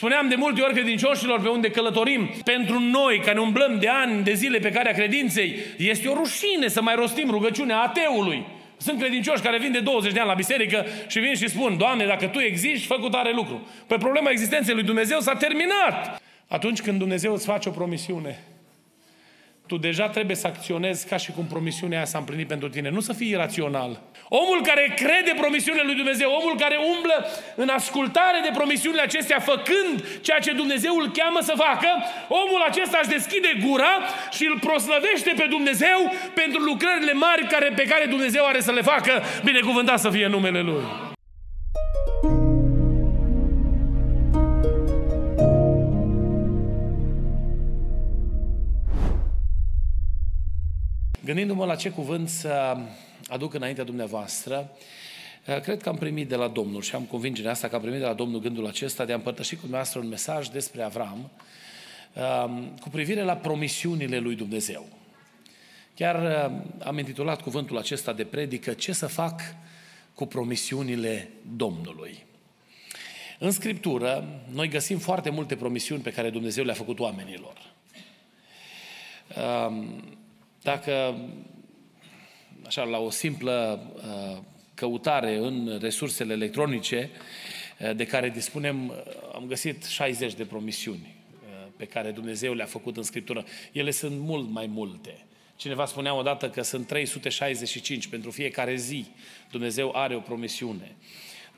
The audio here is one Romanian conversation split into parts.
Spuneam de multe ori credincioșilor pe unde călătorim, pentru noi care umblăm de ani, de zile pe care credinței, este o rușine să mai rostim rugăciunea ateului. Sunt credincioși care vin de 20 de ani la biserică și vin și spun, Doamne, dacă Tu existi, fă cu tare lucru. Păi problema existenței lui Dumnezeu s-a terminat. Atunci când Dumnezeu îți face o promisiune, tu deja trebuie să acționezi ca și cum promisiunea aia s-a împlinit pentru tine. Nu să fii irațional. Omul care crede promisiunile lui Dumnezeu, omul care umblă în ascultare de promisiunile acestea, făcând ceea ce Dumnezeu îl cheamă să facă, omul acesta își deschide gura și îl proslăvește pe Dumnezeu pentru lucrările mari care, pe care Dumnezeu are să le facă. Binecuvântat să fie numele Lui. Gândindu-mă la ce cuvânt să aduc înaintea dumneavoastră, eh, cred că am primit de la Domnul și am convingerea asta că am primit de la Domnul gândul acesta de a împărtăși cu dumneavoastră un mesaj despre Avram ehm, cu privire la promisiunile lui Dumnezeu. Chiar ehm, am intitulat cuvântul acesta de predică Ce să fac cu promisiunile Domnului. În Scriptură, noi găsim foarte multe promisiuni pe care Dumnezeu le-a făcut oamenilor. Ehm, dacă, așa, la o simplă uh, căutare în resursele electronice uh, de care dispunem, uh, am găsit 60 de promisiuni pe care Dumnezeu le-a făcut în Scriptură. Ele sunt mult mai multe. Cineva spunea odată că sunt 365 pentru fiecare zi. Dumnezeu are o promisiune.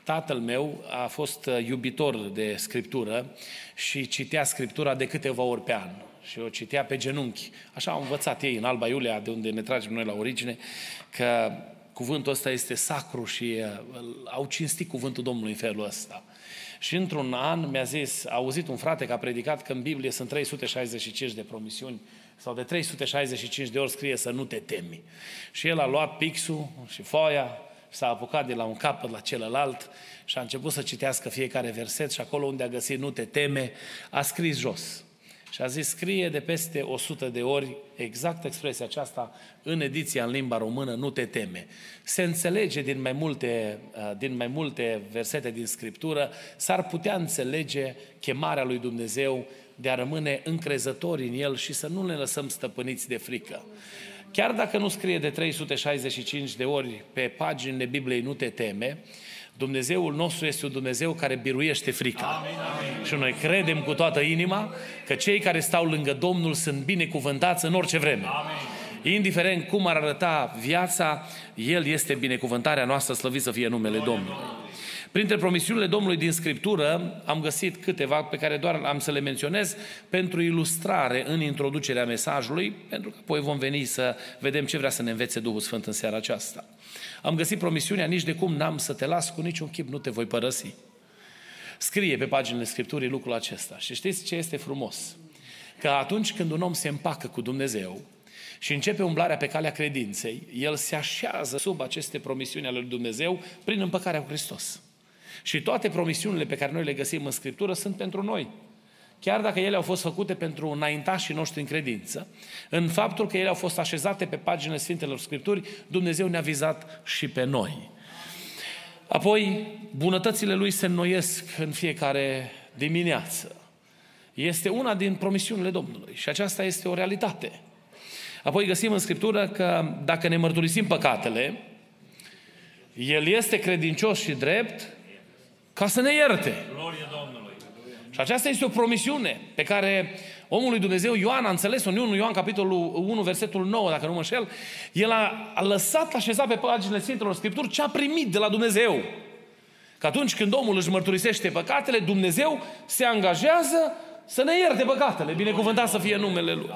Tatăl meu a fost iubitor de Scriptură și citea Scriptura de câteva ori pe an și o citea pe genunchi. Așa au învățat ei în Alba Iulia, de unde ne tragem noi la origine, că cuvântul ăsta este sacru și uh, au cinstit cuvântul Domnului în felul ăsta. Și într-un an mi-a zis, a auzit un frate că a predicat că în Biblie sunt 365 de promisiuni sau de 365 de ori scrie să nu te temi. Și el a luat pixul și foaia și s-a apucat de la un capăt la celălalt și a început să citească fiecare verset și acolo unde a găsit nu te teme, a scris jos. Și a zis, scrie de peste 100 de ori exact expresia aceasta în ediția în limba română, nu te teme. Se înțelege din mai multe, uh, din mai multe versete din Scriptură, s-ar putea înțelege chemarea lui Dumnezeu de a rămâne încrezători în El și să nu ne lăsăm stăpâniți de frică. Chiar dacă nu scrie de 365 de ori pe paginile Bibliei nu te teme, Dumnezeul nostru este un Dumnezeu care biruiește frica. Amin, amin. Și noi credem cu toată inima că cei care stau lângă Domnul sunt binecuvântați în orice vreme. Amin. Indiferent cum ar arăta viața, El este binecuvântarea noastră, slăvit să fie numele Domnului. Printre promisiunile Domnului din Scriptură am găsit câteva pe care doar am să le menționez pentru ilustrare în introducerea mesajului, pentru că apoi vom veni să vedem ce vrea să ne învețe Duhul Sfânt în seara aceasta. Am găsit promisiunea, nici de cum n-am să te las cu niciun chip, nu te voi părăsi. Scrie pe paginile Scripturii lucrul acesta. Și știți ce este frumos? Că atunci când un om se împacă cu Dumnezeu și începe umblarea pe calea credinței, el se așează sub aceste promisiuni ale lui Dumnezeu prin împăcarea cu Hristos. Și toate promisiunile pe care noi le găsim în Scriptură sunt pentru noi chiar dacă ele au fost făcute pentru înaintașii noștri în credință, în faptul că ele au fost așezate pe paginile Sfintelor Scripturi, Dumnezeu ne-a vizat și pe noi. Apoi, bunătățile Lui se înnoiesc în fiecare dimineață. Este una din promisiunile Domnului și aceasta este o realitate. Apoi găsim în Scriptură că dacă ne mărturisim păcatele, El este credincios și drept ca să ne ierte. Glorie Domnului. Și aceasta este o promisiune pe care omul lui Dumnezeu, Ioan, a înțeles-o în 1 Ioan, capitolul 1, versetul 9, dacă nu mă înșel, el a, a lăsat așezat pe paginile Sfintelor Scripturi ce a primit de la Dumnezeu. Că atunci când omul își mărturisește păcatele, Dumnezeu se angajează să ne ierte păcatele. Binecuvântat să fie numele Lui.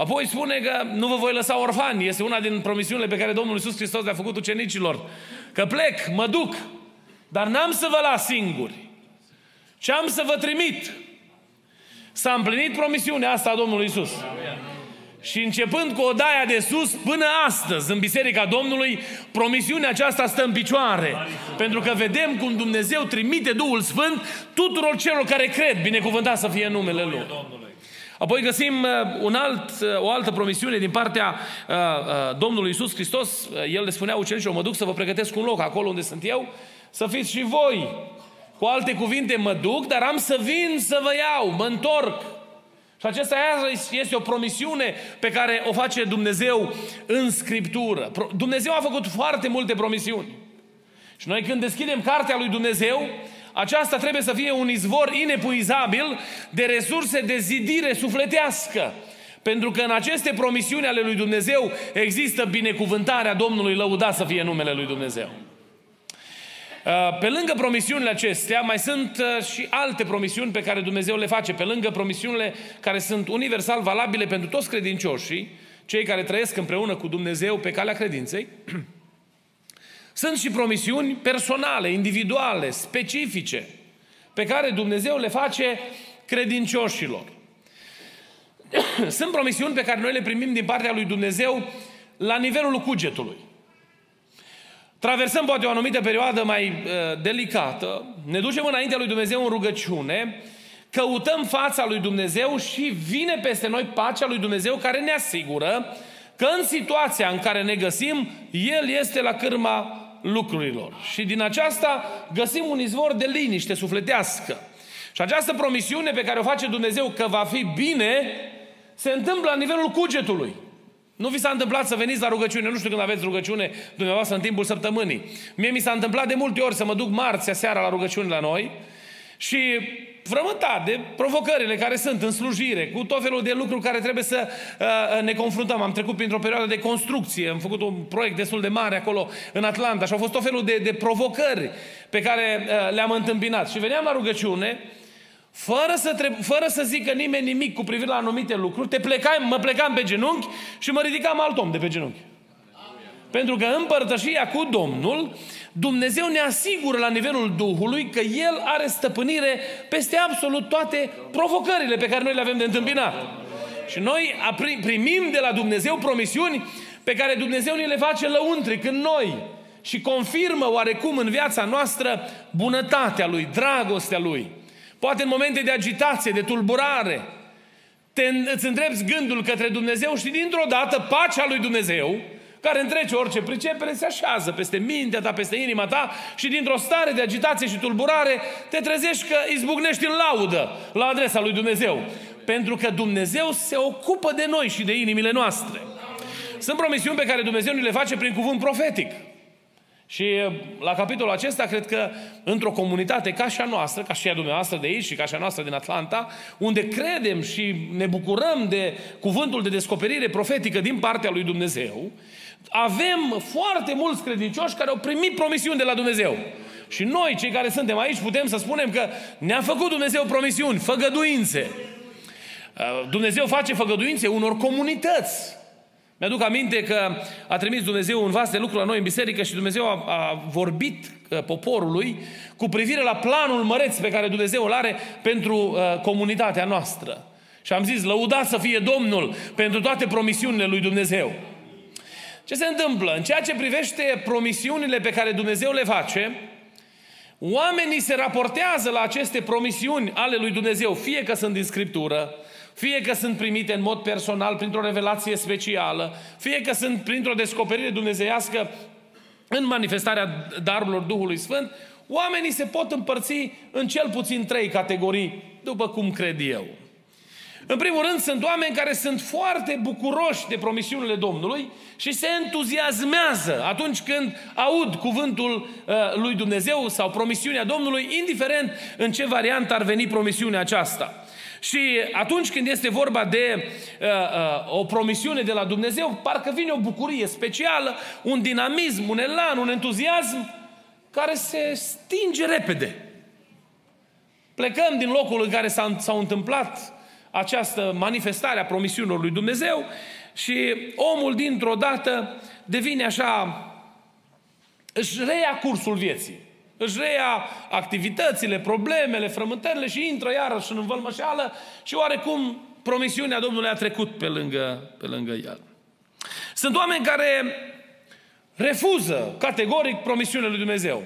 Apoi spune că nu vă voi lăsa orfani. Este una din promisiunile pe care Domnul Iisus Hristos le-a făcut ucenicilor. Că plec, mă duc, dar n-am să vă las singuri. Ce am să vă trimit? S-a împlinit promisiunea asta a Domnului Isus. Și începând cu odaia de sus până astăzi în Biserica Domnului, promisiunea aceasta stă în picioare. Pentru că vedem cum Dumnezeu trimite Duhul Sfânt tuturor celor care cred, binecuvântat să fie numele Lui. Apoi găsim uh, un alt, uh, o altă promisiune din partea uh, uh, Domnului Isus Hristos. El le spunea ucenicilor, mă duc să vă pregătesc un loc acolo unde sunt eu, să fiți și voi Cu alte cuvinte, mă duc, dar am să vin să vă iau, mă întorc. Și acesta este o promisiune pe care o face Dumnezeu în Scriptură. Dumnezeu a făcut foarte multe promisiuni. Și noi când deschidem cartea lui Dumnezeu, aceasta trebuie să fie un izvor inepuizabil de resurse de zidire sufletească. Pentru că în aceste promisiuni ale lui Dumnezeu există binecuvântarea Domnului, lăudat să fie numele lui Dumnezeu. Uh, pe lângă promisiunile acestea, mai sunt uh, și alte promisiuni pe care Dumnezeu le face, pe lângă promisiunile care sunt universal valabile pentru toți credincioșii, cei care trăiesc împreună cu Dumnezeu pe calea credinței, sunt și promisiuni personale, individuale, specifice, pe care Dumnezeu le face credincioșilor. Sunt promisiuni pe care noi le primim din partea lui Dumnezeu la nivelul cugetului. Traversăm poate o anumită perioadă mai uh, delicată, ne ducem înaintea lui Dumnezeu în rugăciune, căutăm fața lui Dumnezeu și vine peste noi pacea lui Dumnezeu care ne asigură că în situația în care ne găsim, El este la cârma lucrurilor. Și din aceasta găsim un izvor de liniște sufletească. Și această promisiune pe care o face Dumnezeu că va fi bine, se întâmplă la nivelul cugetului. Nu vi s-a întâmplat să veniți la rugăciune, nu știu când aveți rugăciune dumneavoastră în timpul săptămânii. Mie mi s-a întâmplat de multe ori să mă duc marțea seara la rugăciune la noi și frământat de provocările care sunt în slujire, cu tot felul de lucruri care trebuie să uh, ne confruntăm. Am trecut printr-o perioadă de construcție, am făcut un proiect destul de mare acolo în Atlanta și au fost tot felul de, de provocări pe care uh, le-am întâmpinat. Și veneam la rugăciune fără să, treb- fără să zică nimeni nimic cu privire la anumite lucruri, te plecai, mă plecam pe genunchi și mă ridicam alt om de pe genunchi. Pentru că în părtășia cu Domnul, Dumnezeu ne asigură la nivelul Duhului că El are stăpânire peste absolut toate provocările pe care noi le avem de întâmpinat. Și noi primim de la Dumnezeu promisiuni pe care Dumnezeu ne le face lăuntric în noi și confirmă oarecum în viața noastră bunătatea Lui, dragostea Lui. Poate în momente de agitație, de tulburare, te, îți îndrepți gândul către Dumnezeu și dintr-o dată pacea lui Dumnezeu, care întrece orice pricepere, se așează peste mintea ta, peste inima ta și dintr-o stare de agitație și tulburare te trezești că izbucnești în laudă la adresa lui Dumnezeu. Pentru că Dumnezeu se ocupă de noi și de inimile noastre. Sunt promisiuni pe care Dumnezeu ni le face prin cuvânt profetic. Și la capitolul acesta, cred că într-o comunitate ca și a noastră, ca și a dumneavoastră de aici și ca și a noastră din Atlanta, unde credem și ne bucurăm de cuvântul de descoperire profetică din partea lui Dumnezeu, avem foarte mulți credincioși care au primit promisiuni de la Dumnezeu. Și noi, cei care suntem aici, putem să spunem că ne-a făcut Dumnezeu promisiuni, făgăduințe. Dumnezeu face făgăduințe unor comunități. Mi-aduc aminte că a trimis Dumnezeu un vas de lucru la noi în biserică și Dumnezeu a, a vorbit uh, poporului cu privire la planul măreț pe care Dumnezeu îl are pentru uh, comunitatea noastră. Și am zis, lăudat să fie Domnul pentru toate promisiunile lui Dumnezeu. Ce se întâmplă? În ceea ce privește promisiunile pe care Dumnezeu le face, oamenii se raportează la aceste promisiuni ale lui Dumnezeu, fie că sunt din Scriptură, fie că sunt primite în mod personal printr-o revelație specială, fie că sunt printr-o descoperire dumnezeiască în manifestarea darurilor Duhului Sfânt, oamenii se pot împărți în cel puțin trei categorii, după cum cred eu. În primul rând, sunt oameni care sunt foarte bucuroși de promisiunile Domnului și se entuziasmează atunci când aud cuvântul uh, lui Dumnezeu sau promisiunea Domnului, indiferent în ce variantă ar veni promisiunea aceasta. Și atunci când este vorba de uh, uh, o promisiune de la Dumnezeu, parcă vine o bucurie specială, un dinamism, un elan, un entuziasm care se stinge repede. Plecăm din locul în care s-a, s-au întâmplat această manifestare a promisiunilor lui Dumnezeu și omul dintr-o dată devine așa, își reia cursul vieții. Își reia activitățile, problemele, frământările și intră iarăși în învălmășeală și oarecum promisiunea Domnului a trecut pe lângă, pe lângă el. Sunt oameni care refuză categoric promisiunea lui Dumnezeu.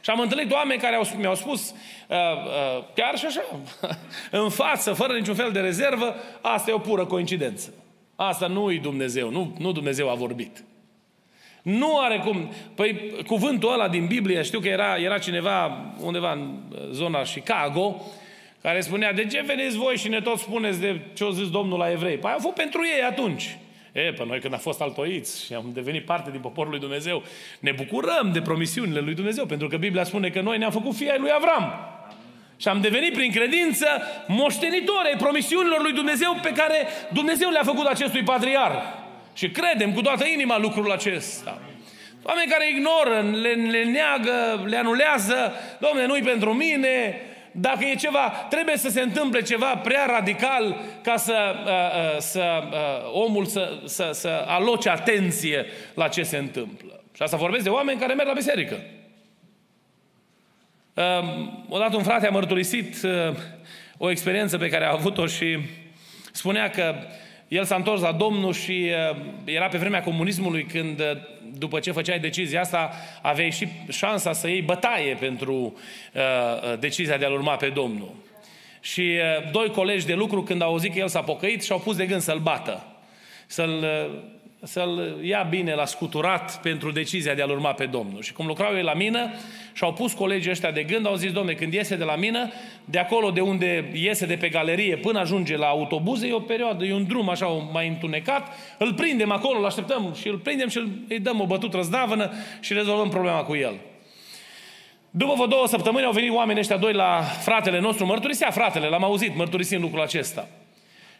Și am întâlnit oameni care au, mi-au spus, uh, uh, chiar și așa, în față, fără niciun fel de rezervă, asta e o pură coincidență. Asta nu e Dumnezeu, nu, nu Dumnezeu a vorbit. Nu are cum. Păi cuvântul ăla din Biblie, știu că era, era cineva undeva în zona Chicago, care spunea, de ce veniți voi și ne tot spuneți de ce a zis Domnul la evrei? Păi a fost pentru ei atunci. E, pe noi când am fost altoiți și am devenit parte din poporul lui Dumnezeu, ne bucurăm de promisiunile lui Dumnezeu, pentru că Biblia spune că noi ne-am făcut fii ai lui Avram. Și am devenit prin credință moștenitori ai promisiunilor lui Dumnezeu pe care Dumnezeu le-a făcut acestui patriar. Și credem cu toată inima lucrul acesta. Oameni care ignoră, le, le neagă, le anulează, domne, nu-i pentru mine, dacă e ceva, trebuie să se întâmple ceva prea radical ca să, uh, uh, să uh, omul să, să, să aloce atenție la ce se întâmplă. Și asta vorbesc de oameni care merg la biserică. Um, odată un frate a mărturisit o experiență pe care a avut-o și spunea că el s-a întors la Domnul și uh, era pe vremea comunismului când, uh, după ce făceai decizia asta, aveai și șansa să iei bătaie pentru uh, uh, decizia de a-L urma pe Domnul. Și uh, doi colegi de lucru, când au auzit că el s-a pocăit, și-au pus de gând să-l bată. Să-l uh, să-l ia bine la scuturat pentru decizia de a-L urma pe Domnul. Și cum lucrau ei la mină, și-au pus colegii ăștia de gând, au zis, domne, când iese de la mină, de acolo de unde iese de pe galerie până ajunge la autobuze, e o perioadă, e un drum așa mai întunecat, îl prindem acolo, îl așteptăm și îl prindem și îi dăm o bătută răzdavănă și rezolvăm problema cu el. După vreo două săptămâni au venit oamenii ăștia doi la fratele nostru, mărturisea fratele, l-am auzit mărturisind lucrul acesta.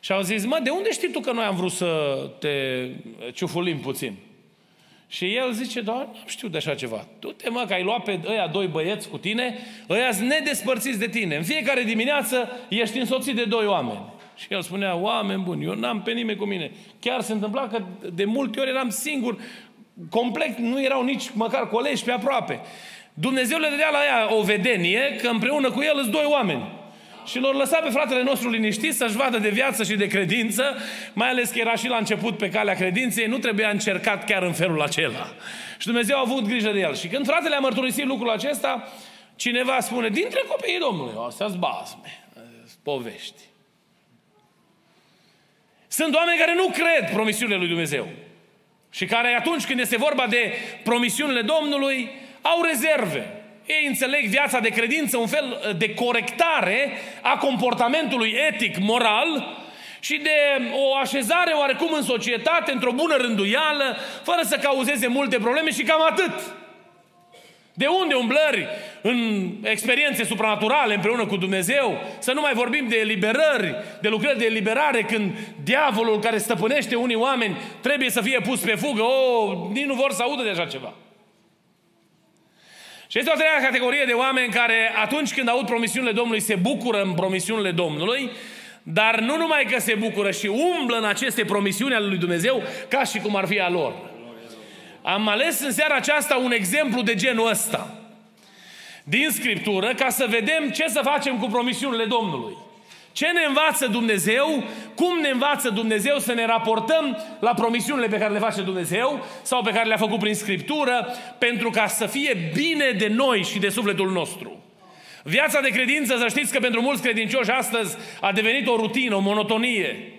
Și au zis, mă, de unde știi tu că noi am vrut să te ciufulim puțin? Și el zice, doar nu știu de așa ceva. Du-te, mă, că ai luat pe ăia doi băieți cu tine, ăia sunt nedespărțiți de tine. În fiecare dimineață ești însoțit de doi oameni. Și el spunea, oameni buni, eu n-am pe nimeni cu mine. Chiar se întâmpla că de multe ori eram singur, complet, nu erau nici măcar colegi pe aproape. Dumnezeu le dădea la ea o vedenie că împreună cu el sunt doi oameni și l-au lăsat pe fratele nostru liniștit să-și vadă de viață și de credință, mai ales că era și la început pe calea credinței, nu trebuia încercat chiar în felul acela. Și Dumnezeu a avut grijă de el. Și când fratele a mărturisit lucrul acesta, cineva spune, dintre copiii Domnului, astea sunt basme, povești. Sunt oameni care nu cred promisiunile lui Dumnezeu. Și care atunci când este vorba de promisiunile Domnului, au rezerve. Ei înțeleg viața de credință, un fel uh, de corectare a comportamentului etic, moral și de o așezare oarecum în societate, într-o bună rânduială, fără să cauzeze multe probleme și cam atât. De unde umblări în experiențe supranaturale împreună cu Dumnezeu? Să nu mai vorbim de eliberări, de lucrări de eliberare când diavolul care stăpânește unii oameni trebuie să fie pus pe fugă. O, oh, nici nu vor să audă de așa ceva. Și este o treia categorie de oameni care atunci când aud promisiunile Domnului se bucură în promisiunile Domnului, dar nu numai că se bucură și umblă în aceste promisiuni ale lui Dumnezeu ca și cum ar fi a lor. Am ales în seara aceasta un exemplu de genul ăsta din Scriptură ca să vedem ce să facem cu promisiunile Domnului. Ce ne învață Dumnezeu? Cum ne învață Dumnezeu să ne raportăm la promisiunile pe care le face Dumnezeu sau pe care le-a făcut prin Scriptură pentru ca să fie bine de noi și de sufletul nostru? Viața de credință, să știți că pentru mulți credincioși astăzi a devenit o rutină, o monotonie.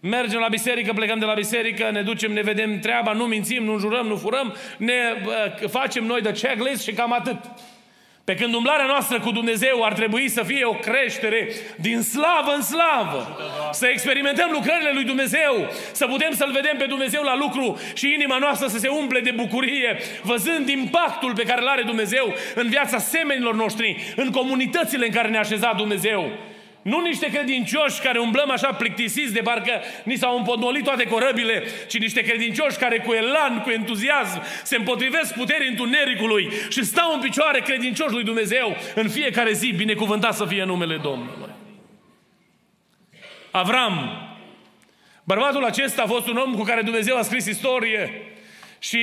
Mergem la biserică, plecăm de la biserică, ne ducem, ne vedem treaba, nu mințim, nu jurăm, nu furăm, ne uh, facem noi de checklist și cam atât. Pe când umblarea noastră cu Dumnezeu ar trebui să fie o creștere din slavă în slavă. Să experimentăm lucrările lui Dumnezeu, să putem să-L vedem pe Dumnezeu la lucru și inima noastră să se umple de bucurie, văzând impactul pe care îl are Dumnezeu în viața semenilor noștri, în comunitățile în care ne-a așezat Dumnezeu. Nu niște credincioși care umblăm așa plictisiți de parcă ni s-au împotmolit toate corăbile, ci niște credincioși care cu elan, cu entuziasm se împotrivesc puterii întunericului și stau în picioare credincioși lui Dumnezeu în fiecare zi, binecuvântat să fie numele Domnului. Avram, bărbatul acesta a fost un om cu care Dumnezeu a scris istorie. Și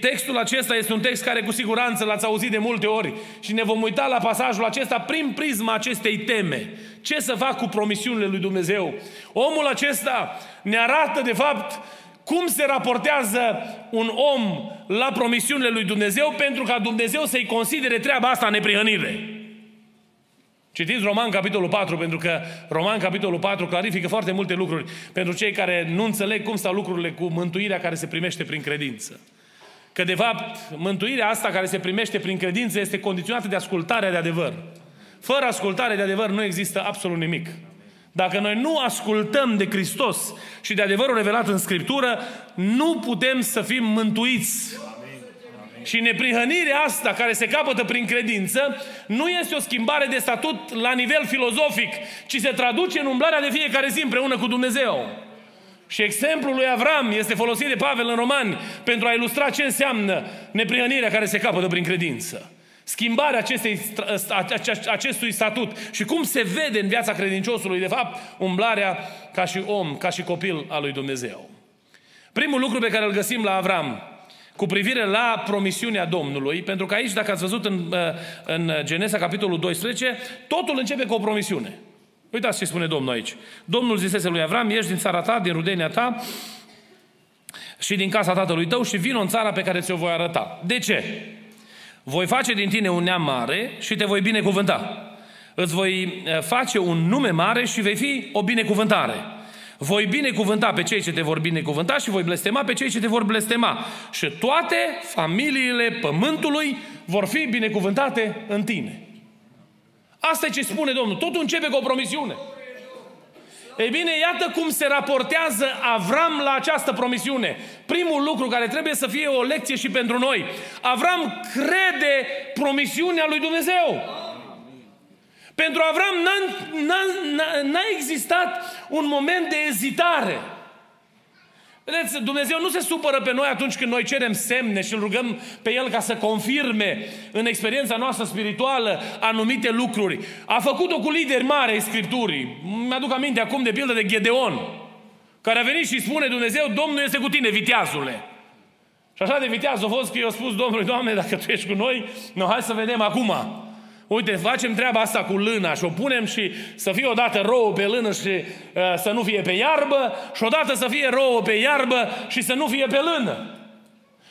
textul acesta este un text care cu siguranță l-ați auzit de multe ori și ne vom uita la pasajul acesta prin prisma acestei teme. Ce să fac cu promisiunile lui Dumnezeu? Omul acesta ne arată de fapt cum se raportează un om la promisiunile lui Dumnezeu pentru ca Dumnezeu să-i considere treaba asta neprihănire. Citiți Roman, capitolul 4, pentru că Roman, capitolul 4, clarifică foarte multe lucruri pentru cei care nu înțeleg cum stau lucrurile cu mântuirea care se primește prin credință. că de fapt mântuirea asta care se primește prin credință este condiționată de ascultarea de adevăr. Fără ascultare de adevăr nu există absolut nimic. Dacă noi nu ascultăm de Hristos și de adevărul revelat în Scriptură, nu putem să fim mântuiți. Și neprihănirea asta care se capătă prin credință nu este o schimbare de statut la nivel filozofic, ci se traduce în umblarea de fiecare zi împreună cu Dumnezeu. Și exemplul lui Avram este folosit de Pavel în Romani pentru a ilustra ce înseamnă neprihănirea care se capătă prin credință. Schimbarea acestei, acestui statut și cum se vede în viața credinciosului, de fapt, umblarea ca și om, ca și copil al lui Dumnezeu. Primul lucru pe care îl găsim la Avram, cu privire la promisiunea Domnului, pentru că aici, dacă ați văzut în, uh, în Genesa, capitolul 12, totul începe cu o promisiune. Uitați ce spune Domnul aici. Domnul zisese lui Avram, ieși din țara ta, din rudenia ta și din casa tatălui tău și vin în țara pe care ți-o voi arăta. De ce? Voi face din tine un neam mare și te voi binecuvânta. Îți voi eh, face un nume mare și vei fi o binecuvântare. Voi binecuvânta pe cei ce te vor binecuvânta și voi blestema pe cei ce te vor blestema. Și toate familiile pământului vor fi binecuvântate în tine. Asta e ce spune Domnul. Totul începe cu o promisiune. Ei bine, iată cum se raportează Avram la această promisiune. Primul lucru care trebuie să fie o lecție și pentru noi. Avram crede promisiunea lui Dumnezeu. Pentru Avram n-a, n-a, n-a existat un moment de ezitare. Vedeți, Dumnezeu nu se supără pe noi atunci când noi cerem semne și îl rugăm pe El ca să confirme în experiența noastră spirituală anumite lucruri. A făcut-o cu lideri mari ai Scripturii. Mi-aduc aminte acum de pildă de Gedeon, care a venit și spune Dumnezeu, Domnul este cu tine, viteazule. Și așa de viteaz a fost că i-a spus Domnului, Doamne, dacă Tu ești cu noi, no, hai să vedem acum. Uite, facem treaba asta cu lâna și o punem și să fie odată rouă pe lână și uh, să nu fie pe iarbă și odată să fie rouă pe iarbă și să nu fie pe lână.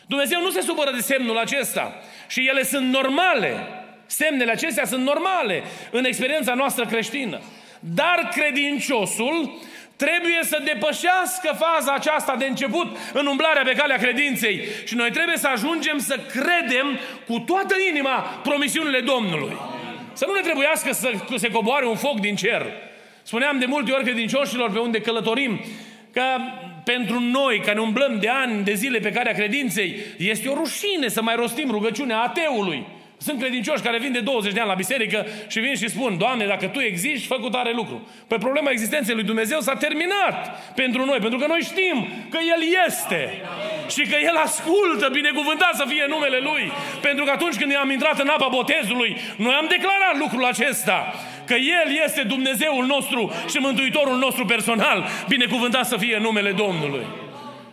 Dumnezeu nu se supără de semnul acesta și ele sunt normale. Semnele acestea sunt normale în experiența noastră creștină. Dar credinciosul trebuie să depășească faza aceasta de început în umblarea pe calea credinței. Și noi trebuie să ajungem să credem cu toată inima promisiunile Domnului. Să nu ne trebuiască să se coboare un foc din cer. Spuneam de multe ori credincioșilor pe unde călătorim că pentru noi, care umblăm de ani, de zile pe calea credinței, este o rușine să mai rostim rugăciunea ateului. Sunt credincioși care vin de 20 de ani la biserică și vin și spun, Doamne, dacă Tu existi, fă cu tare lucru. Păi problema existenței lui Dumnezeu s-a terminat pentru noi, pentru că noi știm că El este și că El ascultă, binecuvântat să fie numele Lui. Pentru că atunci când am intrat în apa botezului, noi am declarat lucrul acesta că El este Dumnezeul nostru și Mântuitorul nostru personal, binecuvântat să fie numele Domnului.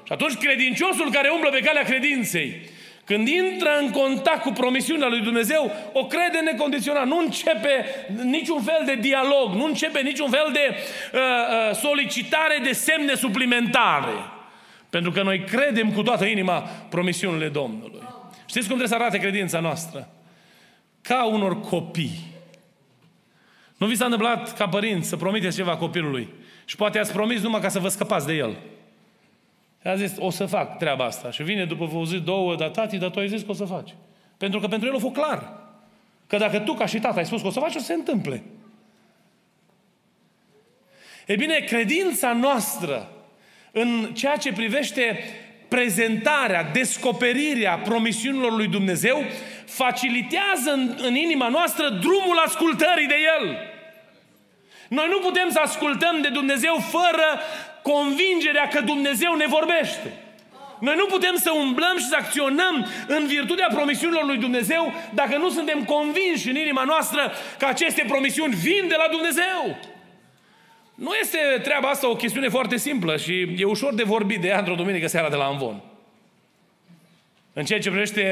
Și atunci credinciosul care umblă pe calea credinței, când intră în contact cu promisiunea lui Dumnezeu, o crede necondiționat. Nu începe niciun fel de dialog, nu începe niciun fel de uh, uh, solicitare de semne suplimentare. Pentru că noi credem cu toată inima promisiunile Domnului. Știți cum trebuie să arate credința noastră? Ca unor copii. Nu vi s-a întâmplat ca părinți să promiteți ceva copilului și poate ați promis numai ca să vă scăpați de el. A zis, o să fac treaba asta. Și vine după o zi, două, dar tati, dar tu ai zis că o să faci. Pentru că pentru el a fost clar. Că dacă tu, ca și tata, ai spus că o să faci, o să se întâmple. E bine, credința noastră în ceea ce privește prezentarea, descoperirea promisiunilor lui Dumnezeu, facilitează în, în inima noastră drumul ascultării de El. Noi nu putem să ascultăm de Dumnezeu fără convingerea că Dumnezeu ne vorbește. Noi nu putem să umblăm și să acționăm în virtutea promisiunilor lui Dumnezeu dacă nu suntem convinși în inima noastră că aceste promisiuni vin de la Dumnezeu. Nu este treaba asta o chestiune foarte simplă și e ușor de vorbit de ea într-o duminică seara de la Anvon. În ceea ce privește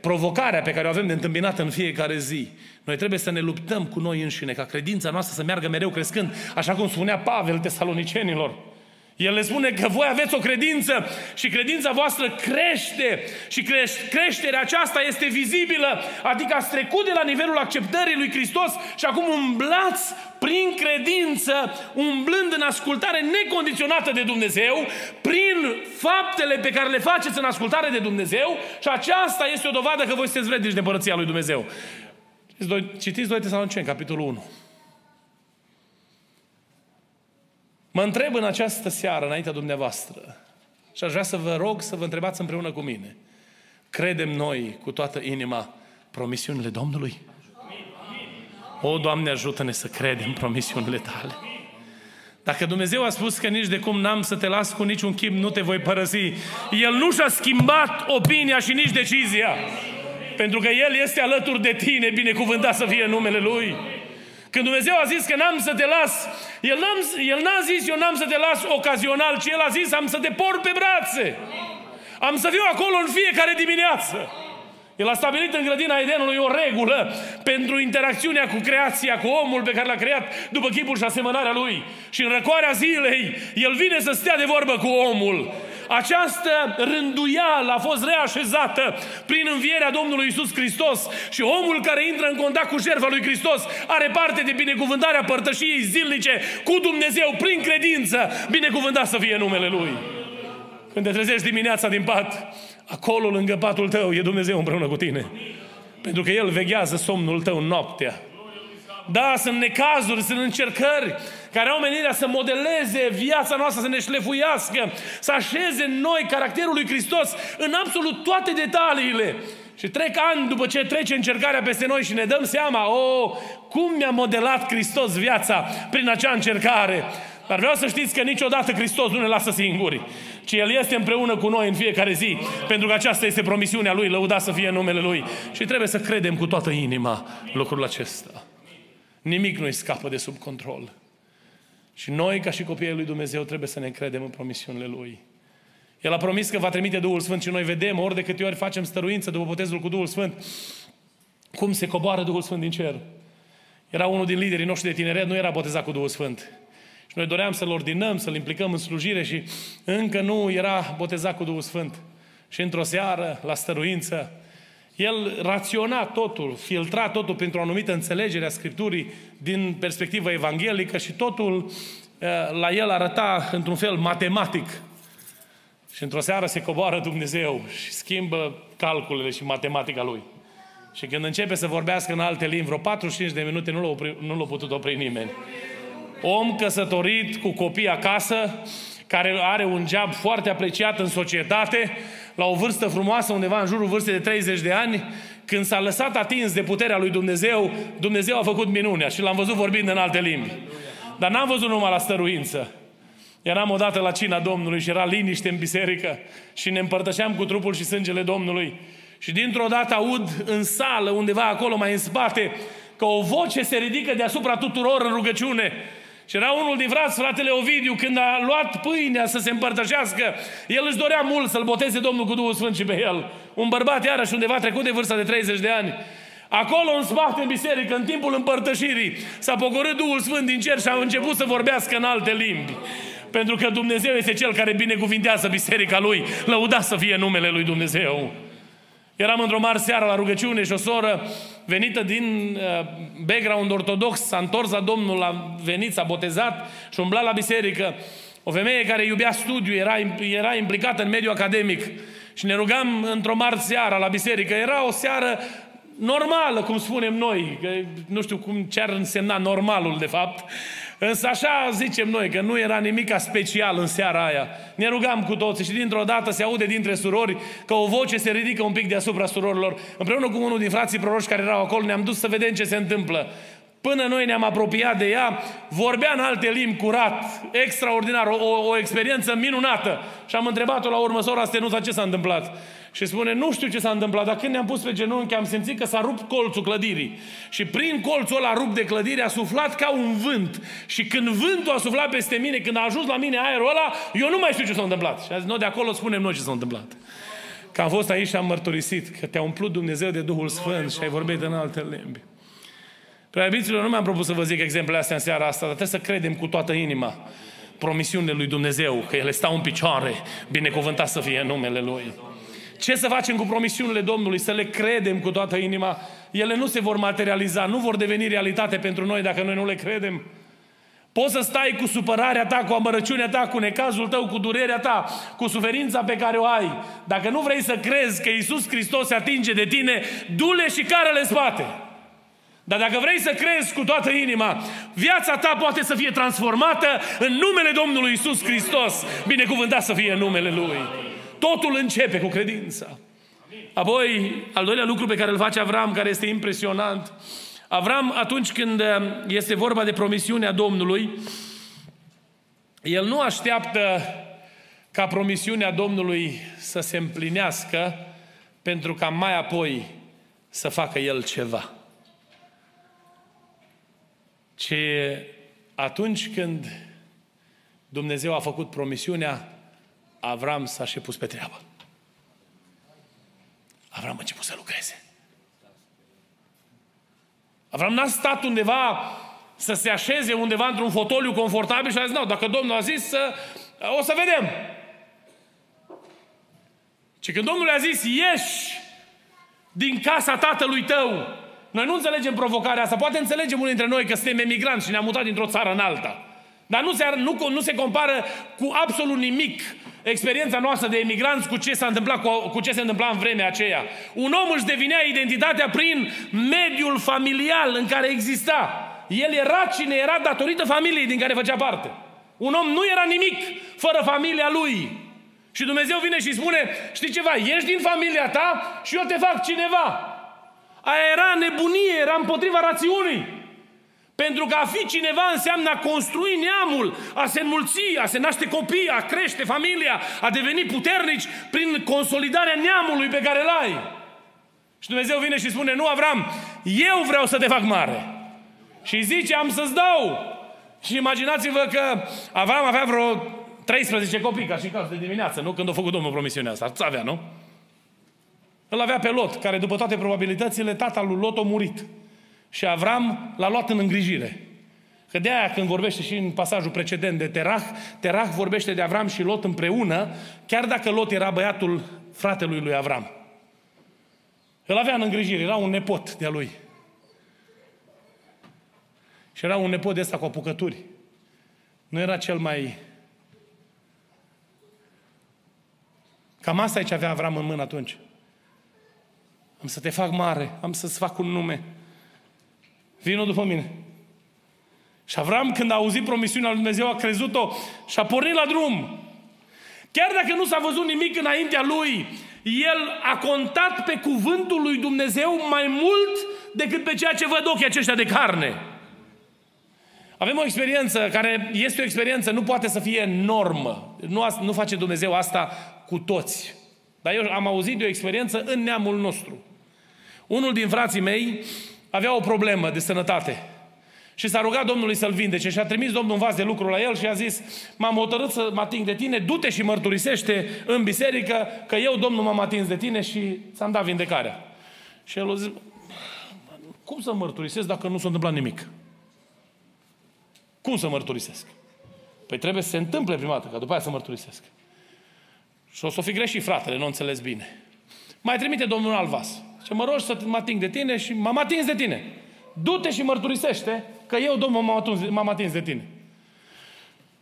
provocarea pe care o avem de întâmpinat în fiecare zi, noi trebuie să ne luptăm cu noi înșine, ca credința noastră să meargă mereu crescând, așa cum spunea Pavel tesalonicenilor. El le spune că voi aveți o credință și credința voastră crește și creșterea aceasta este vizibilă, adică ați trecut de la nivelul acceptării lui Hristos și acum umblați prin credință, umblând în ascultare necondiționată de Dumnezeu, prin faptele pe care le faceți în ascultare de Dumnezeu și aceasta este o dovadă că voi sunteți vrednici de împărăția lui Dumnezeu. Citiți 2 Tesaloniceni, capitolul 1. Mă întreb în această seară, înaintea dumneavoastră, și aș vrea să vă rog să vă întrebați împreună cu mine. Credem noi cu toată inima promisiunile Domnului? O, Doamne, ajută-ne să credem promisiunile Tale. Dacă Dumnezeu a spus că nici de cum n-am să te las cu niciun chip, nu te voi părăsi, El nu și-a schimbat opinia și nici decizia. Pentru că El este alături de tine, binecuvântat să fie numele Lui. Când Dumnezeu a zis că n-am să te las, El, n-am, el n-a zis eu n-am să te las ocazional, ci El a zis am să te port pe brațe. Am să fiu acolo în fiecare dimineață. El a stabilit în grădina Edenului o regulă pentru interacțiunea cu creația, cu omul pe care l-a creat după chipul și asemănarea lui. Și în răcoarea zilei, el vine să stea de vorbă cu omul. Această rânduială a fost reașezată prin învierea Domnului Isus Hristos și omul care intră în contact cu jertfa lui Hristos are parte de binecuvântarea părtășiei zilnice cu Dumnezeu prin credință. Binecuvântat să fie numele Lui. Când te trezești dimineața din pat, acolo lângă patul tău e Dumnezeu împreună cu tine. Pentru că El veghează somnul tău noaptea. Da, sunt necazuri, sunt încercări care au menirea să modeleze viața noastră, să ne șlefuiască, să așeze în noi caracterul lui Hristos în absolut toate detaliile. Și trec ani după ce trece încercarea peste noi și ne dăm seama, o, oh, cum mi-a modelat Hristos viața prin acea încercare. Dar vreau să știți că niciodată Hristos nu ne lasă singuri, ci El este împreună cu noi în fiecare zi, pentru că aceasta este promisiunea Lui, lăuda să fie numele Lui. Și trebuie să credem cu toată inima lucrul acesta. Nimic nu-i scapă de sub control. Și noi, ca și copiii lui Dumnezeu, trebuie să ne credem în promisiunile Lui. El a promis că va trimite Duhul Sfânt și noi vedem ori de câte ori facem stăruință după botezul cu Duhul Sfânt, cum se coboară Duhul Sfânt din cer. Era unul din liderii noștri de tineret, nu era botezat cu Duhul Sfânt. Și noi doream să-l ordinăm, să-l implicăm în slujire și încă nu era botezat cu Duhul Sfânt. Și într-o seară, la stăruință, el raționa totul, filtra totul pentru o anumită înțelegere a Scripturii din perspectivă evanghelică și totul eh, la el arăta într-un fel matematic. Și într-o seară se coboară Dumnezeu și schimbă calculele și matematica lui. Și când începe să vorbească în alte limbi, vreo 45 de minute nu l-a, opri, nu l-a putut opri nimeni. Om căsătorit cu copii acasă, care are un job foarte apreciat în societate, la o vârstă frumoasă, undeva în jurul vârstei de 30 de ani, când s-a lăsat atins de puterea lui Dumnezeu, Dumnezeu a făcut minunea și l-am văzut vorbind în alte limbi. Dar n-am văzut numai la stăruință. Eram odată la cina Domnului și era liniște în biserică și ne împărtășeam cu trupul și sângele Domnului. Și dintr-o dată aud în sală, undeva acolo mai în spate, că o voce se ridică deasupra tuturor în rugăciune și era unul din frați, fratele Ovidiu, când a luat pâinea să se împărtășească, el își dorea mult să-l boteze Domnul cu Duhul Sfânt și pe el. Un bărbat iarăși undeva trecut de vârsta de 30 de ani. Acolo în spate în biserică, în timpul împărtășirii, s-a pogorât Duhul Sfânt din cer și a început să vorbească în alte limbi. Pentru că Dumnezeu este Cel care binecuvintează biserica Lui. Lăuda să fie numele Lui Dumnezeu. Eram într-o mare seară la rugăciune și o soră venită din uh, background ortodox s-a întors la Domnul, a venit, s-a botezat și umbla la biserică. O femeie care iubea studiu, era, era implicată în mediul academic și ne rugam într-o mare seară la biserică. Era o seară normală, cum spunem noi, că nu știu cum ce ar însemna normalul de fapt, Însă așa zicem noi, că nu era nimic special în seara aia. Ne rugam cu toții și dintr-o dată se aude dintre surori că o voce se ridică un pic deasupra surorilor. Împreună cu unul din frații proroși care erau acolo, ne-am dus să vedem ce se întâmplă. Până noi ne-am apropiat de ea, vorbea în alte limbi curat, extraordinar, o, o experiență minunată. Și am întrebat-o la urmă, sora Stenuța, ce s-a întâmplat? Și spune, nu știu ce s-a întâmplat, dar când ne-am pus pe genunchi, am simțit că s-a rupt colțul clădirii. Și prin colțul ăla rupt de clădire a suflat ca un vânt. Și când vântul a suflat peste mine, când a ajuns la mine aerul ăla, eu nu mai știu ce s-a întâmplat. Și a zis, nu, de acolo spunem noi ce s-a întâmplat. Că am fost aici și am mărturisit că te-a umplut Dumnezeu de Duhul Sfânt și ai vorbit în alte limbi. Preabiților, nu mi-am propus să vă zic exemplele astea în seara asta, dar trebuie să credem cu toată inima promisiunile lui Dumnezeu, că ele stau în picioare, binecuvântat să fie numele Lui. Ce să facem cu promisiunile Domnului? Să le credem cu toată inima. Ele nu se vor materializa, nu vor deveni realitate pentru noi dacă noi nu le credem. Poți să stai cu supărarea ta, cu amărăciunea ta, cu necazul tău, cu durerea ta, cu suferința pe care o ai. Dacă nu vrei să crezi că Isus Hristos se atinge de tine, du-le și carele spate. Dar dacă vrei să crezi cu toată inima, viața ta poate să fie transformată în numele Domnului Isus Hristos. Binecuvântat să fie numele Lui. Totul începe cu credința. Apoi, al doilea lucru pe care îl face Avram, care este impresionant, Avram, atunci când uh, este vorba de promisiunea Domnului, el nu așteaptă ca promisiunea Domnului să se împlinească pentru ca mai apoi să facă el ceva. Ci atunci când Dumnezeu a făcut promisiunea, Avram s-a și pus pe treabă. Avram a început să lucreze. Avram n-a stat undeva să se așeze undeva într-un fotoliu confortabil și a zis, nu, dacă Domnul a zis, să, o să vedem. Și când Domnul a zis, ieși din casa tatălui tău, noi nu înțelegem provocarea asta. Poate înțelegem unii dintre noi că suntem emigranți și ne-am mutat dintr-o țară în alta. Dar nu se, nu, nu se compară cu absolut nimic experiența noastră de emigranți cu ce s-a întâmplat, cu, cu ce se întâmpla în vremea aceea. Un om își devinea identitatea prin mediul familial în care exista. El era cine era datorită familiei din care făcea parte. Un om nu era nimic fără familia lui. Și Dumnezeu vine și spune, știi ceva, ieși din familia ta și eu te fac cineva. Aia era nebunie, era împotriva rațiunii. Pentru că a fi cineva înseamnă a construi neamul, a se înmulți, a se naște copii, a crește familia, a deveni puternici prin consolidarea neamului pe care îl ai. Și Dumnezeu vine și spune, nu Avram, eu vreau să te fac mare. Și zice, am să-ți dau. Și imaginați-vă că Avram avea vreo 13 copii, ca și caz de dimineață, nu? Când a făcut Domnul promisiunea asta. Ați avea, nu? Îl avea pe Lot, care după toate probabilitățile, tata lui Lot a murit. Și Avram l-a luat în îngrijire. Că de aia când vorbește și în pasajul precedent de Terah, Terah vorbește de Avram și Lot împreună, chiar dacă Lot era băiatul fratelui lui Avram. Îl avea în îngrijire, era un nepot de-a lui. Și era un nepot de ăsta cu apucături. Nu era cel mai... Cam asta e ce avea Avram în mână atunci. Am să te fac mare, am să-ți fac un nume. Vino după mine. Și Avram, când a auzit promisiunea lui Dumnezeu, a crezut-o și a pornit la drum. Chiar dacă nu s-a văzut nimic înaintea lui, el a contat pe cuvântul lui Dumnezeu mai mult decât pe ceea ce văd ochii aceștia de carne. Avem o experiență care este o experiență, nu poate să fie normă. Nu, nu face Dumnezeu asta cu toți. Dar eu am auzit de o experiență în neamul nostru. Unul din frații mei avea o problemă de sănătate. Și s-a rugat Domnului să-l vindece și a trimis Domnul un vas de lucru la el și a zis, m-am hotărât să mă ating de tine, du-te și mărturisește în biserică că eu, Domnul, m-am atins de tine și ți-am dat vindecarea. Și el a zis, cum să mărturisesc dacă nu s-a întâmplat nimic? Cum să mărturisesc? Păi trebuie să se întâmple prima dată, ca după aia să mărturisesc. Și o să fi greșit fratele, nu înțeles bine. Mai trimite Domnul un alt vas. Și mă rog să mă ating de tine și m-am atins de tine. Du-te și mărturisește că eu, Domnul, m-am atins, m-am atins de tine.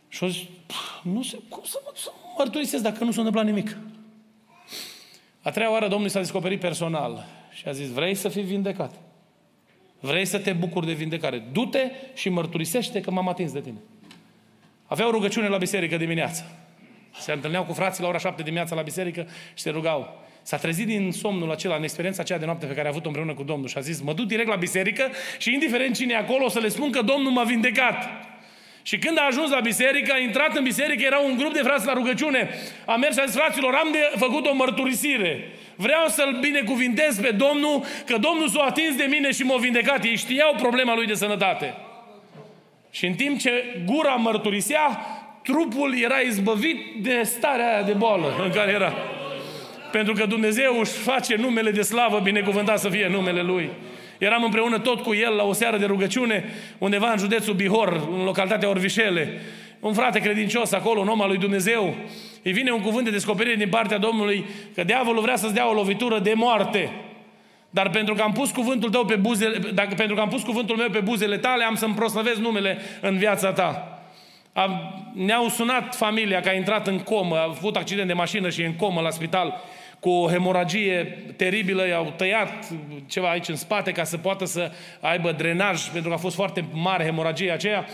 Și o zis, nu se, cum să, să mărturisesc dacă nu s-a întâmplat nimic? A treia oară Domnul s-a descoperit personal și a zis, vrei să fii vindecat? Vrei să te bucuri de vindecare? Du-te și mărturisește că m-am atins de tine. Avea o rugăciune la biserică dimineața. Se întâlneau cu frații la ora șapte dimineața la biserică și se rugau. S-a trezit din somnul acela, în experiența aceea de noapte pe care a avut-o împreună cu Domnul și a zis, mă duc direct la biserică și indiferent cine e acolo, o să le spun că Domnul m-a vindecat. Și când a ajuns la biserică, a intrat în biserică, era un grup de frați la rugăciune. A mers și a zis, fraților, am de făcut o mărturisire. Vreau să-L binecuvintez pe Domnul, că Domnul s-a atins de mine și m-a vindecat. Ei știau problema lui de sănătate. Și în timp ce gura mărturisea, trupul era izbăvit de starea aia de boală în care era. Pentru că Dumnezeu își face numele de slavă, binecuvântat să fie numele Lui. Eram împreună tot cu el la o seară de rugăciune, undeva în județul Bihor, în localitatea Orvișele, un frate credincios acolo, un om al lui Dumnezeu, îi vine un cuvânt de descoperire din partea Domnului că diavolul vrea să-ți dea o lovitură de moarte. Dar pentru că am pus cuvântul tău pe buzele, dacă, pentru că am pus cuvântul meu pe buzele tale, am să-mi proslăvesc numele în viața ta. Am, ne-au sunat familia că a intrat în comă, a avut accident de mașină și e în comă la spital cu o hemoragie teribilă, i-au tăiat ceva aici în spate ca să poată să aibă drenaj, pentru că a fost foarte mare hemoragie aceea.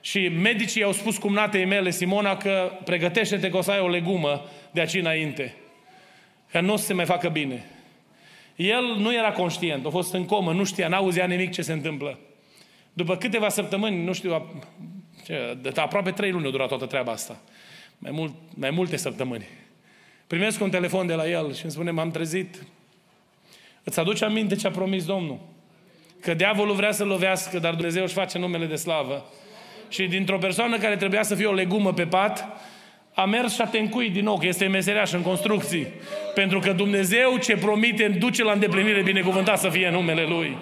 Și medicii i-au spus cumnatei mele, Simona, că pregătește-te că o să ai o legumă de aici înainte. Că nu o să se mai facă bine. El nu era conștient, a fost în comă, nu știa, n-auzea nimic ce se întâmplă. După câteva săptămâni, nu știu, ce, de aproape trei luni a durat toată treaba asta. Mai, mult, mai multe săptămâni. Primesc un telefon de la el și îmi spune, m-am trezit. Îți aduce aminte ce a promis Domnul? Că diavolul vrea să lovească, dar Dumnezeu își face numele de slavă. Și dintr-o persoană care trebuia să fie o legumă pe pat, a mers și a tencuit din nou, că este meseriaș în construcții. Pentru că Dumnezeu ce promite duce la îndeplinire binecuvântat să fie numele Lui.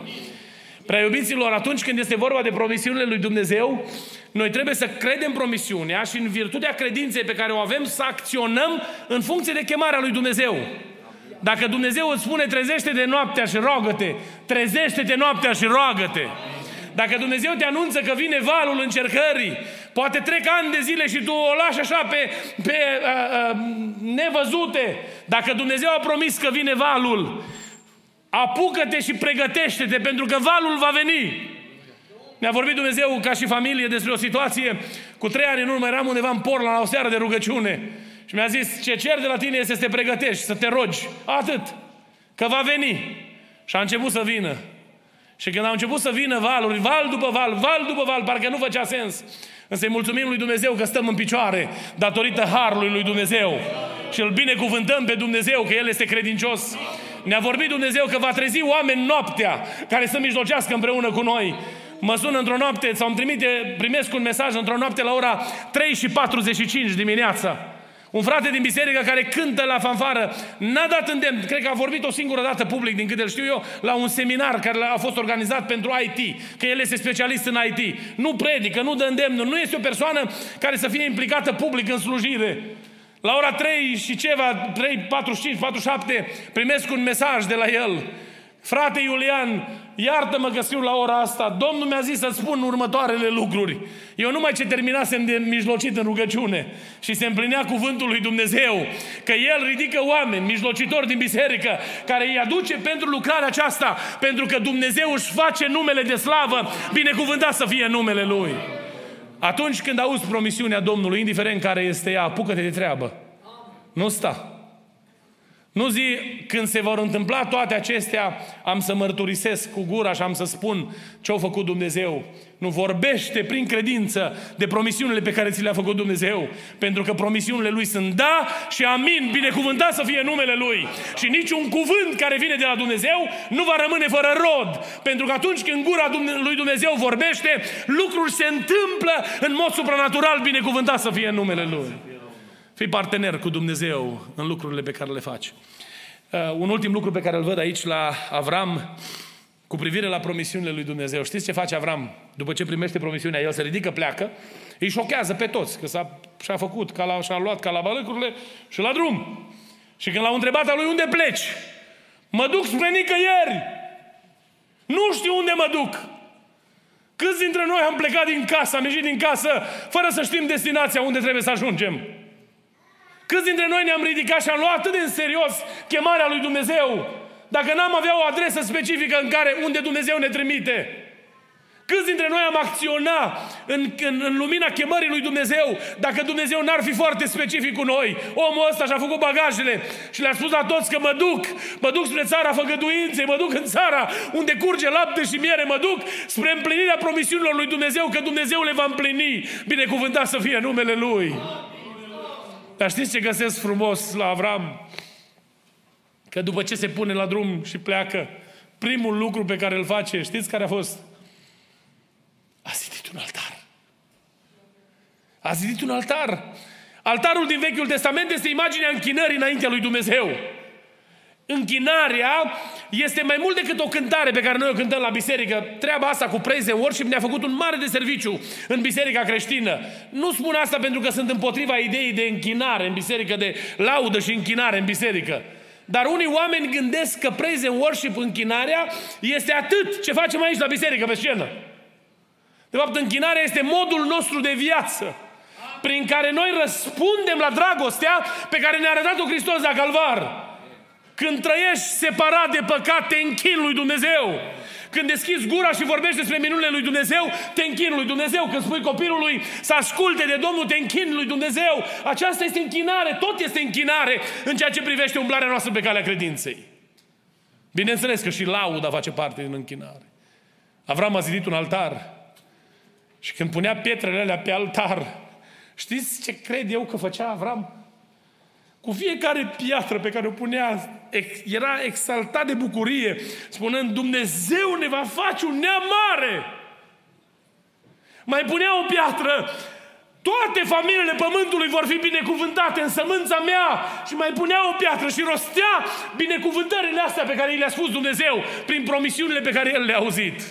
Prea iubiților, atunci când este vorba de promisiunile lui Dumnezeu, noi trebuie să credem promisiunea și în virtutea credinței pe care o avem să acționăm în funcție de chemarea lui Dumnezeu. Dacă Dumnezeu îți spune trezește-te noaptea și roagă-te, trezește-te noaptea și roagă-te. Dacă Dumnezeu te anunță că vine valul încercării, poate trec ani de zile și tu o lași așa pe, pe uh, uh, nevăzute. Dacă Dumnezeu a promis că vine valul, apucă-te și pregătește-te pentru că valul va veni. Ne-a vorbit Dumnezeu ca și familie despre o situație. Cu trei ani în urmă eram undeva în Portland la o seară de rugăciune. Și mi-a zis, ce cer de la tine este să te pregătești, să te rogi. Atât. Că va veni. Și a început să vină. Și când au început să vină valuri, val după val, val după val, parcă nu făcea sens. Însă îi mulțumim lui Dumnezeu că stăm în picioare datorită harului lui Dumnezeu. Și îl binecuvântăm pe Dumnezeu că El este credincios. Ne-a vorbit Dumnezeu că va trezi oameni noaptea care să mijlocească împreună cu noi. Mă sună într-o noapte sau îmi trimite, primesc un mesaj într-o noapte la ora 3 și 45 dimineața. Un frate din biserică care cântă la fanfară, n-a dat îndemn, cred că a vorbit o singură dată public, din câte știu eu, la un seminar care a fost organizat pentru IT, că el este specialist în IT. Nu predică, nu dă îndemnul, nu este o persoană care să fie implicată public în slujire. La ora 3 și ceva, 3, 45, 47, primesc un mesaj de la el. Frate Iulian, iartă-mă că scriu la ora asta. Domnul mi-a zis să spun următoarele lucruri. Eu numai ce terminasem de mijlocit în rugăciune și se împlinea cuvântul lui Dumnezeu, că El ridică oameni, mijlocitori din biserică, care îi aduce pentru lucrarea aceasta, pentru că Dumnezeu își face numele de slavă, binecuvântat să fie numele Lui. Atunci când auzi promisiunea Domnului, indiferent care este ea, apucă-te de treabă. Nu sta. Nu zi, când se vor întâmpla toate acestea, am să mărturisesc cu gura și am să spun ce a făcut Dumnezeu. Nu vorbește prin credință de promisiunile pe care ți le-a făcut Dumnezeu. Pentru că promisiunile Lui sunt da și amin, binecuvântat să fie numele Lui. Și niciun cuvânt care vine de la Dumnezeu nu va rămâne fără rod. Pentru că atunci când gura lui Dumnezeu vorbește, lucruri se întâmplă în mod supranatural, binecuvântat să fie numele Lui. Fii partener cu Dumnezeu în lucrurile pe care le faci. Uh, un ultim lucru pe care îl văd aici la Avram, cu privire la promisiunile lui Dumnezeu. Știți ce face Avram? După ce primește promisiunea, el se ridică, pleacă, îi șochează pe toți, că s-a, și-a făcut, că și-a luat ca la balăcurile și la drum. Și când l-au întrebat a lui unde pleci, mă duc spre nicăieri. Nu știu unde mă duc. Câți dintre noi am plecat din casă, am ieșit din casă, fără să știm destinația unde trebuie să ajungem? Câți dintre noi ne-am ridicat și am luat atât de în serios chemarea lui Dumnezeu, dacă n-am avea o adresă specifică în care, unde Dumnezeu ne trimite? Câți dintre noi am acționa în, în, în lumina chemării lui Dumnezeu dacă Dumnezeu n-ar fi foarte specific cu noi? Omul ăsta și-a făcut bagajele și le-a spus la toți că mă duc, mă duc spre țara făgăduinței, mă duc în țara unde curge lapte și miere, mă duc spre împlinirea promisiunilor lui Dumnezeu, că Dumnezeu le va împlini. Binecuvântat să fie numele Lui. Amin. Dar știți ce găsesc frumos la Avram? Că după ce se pune la drum și pleacă, primul lucru pe care îl face, știți care a fost? A zidit un altar. A zidit un altar. Altarul din Vechiul Testament este imaginea închinării înaintea lui Dumnezeu. Închinarea este mai mult decât o cântare pe care noi o cântăm la biserică. Treaba asta cu praise and worship ne-a făcut un mare de serviciu în biserica creștină. Nu spun asta pentru că sunt împotriva ideii de închinare în biserică, de laudă și închinare în biserică. Dar unii oameni gândesc că praise and worship, închinarea, este atât ce facem aici la biserică, pe scenă. De fapt, închinarea este modul nostru de viață prin care noi răspundem la dragostea pe care ne-a arătat-o Hristos la Calvar. Când trăiești separat de păcat, te închin lui Dumnezeu. Când deschizi gura și vorbești despre minunile lui Dumnezeu, te închin lui Dumnezeu. Când spui copilului să asculte de Domnul, te închin lui Dumnezeu. Aceasta este închinare, tot este închinare în ceea ce privește umblarea noastră pe calea credinței. Bineînțeles că și lauda face parte din închinare. Avram a zidit un altar și când punea pietrele alea pe altar, știți ce cred eu că făcea Avram? Cu fiecare piatră pe care o punea, era exaltat de bucurie, spunând, Dumnezeu ne va face un neam mare. Mai punea o piatră, toate familiile pământului vor fi binecuvântate în sămânța mea. Și mai punea o piatră și rostea binecuvântările astea pe care i le-a spus Dumnezeu prin promisiunile pe care El le-a auzit.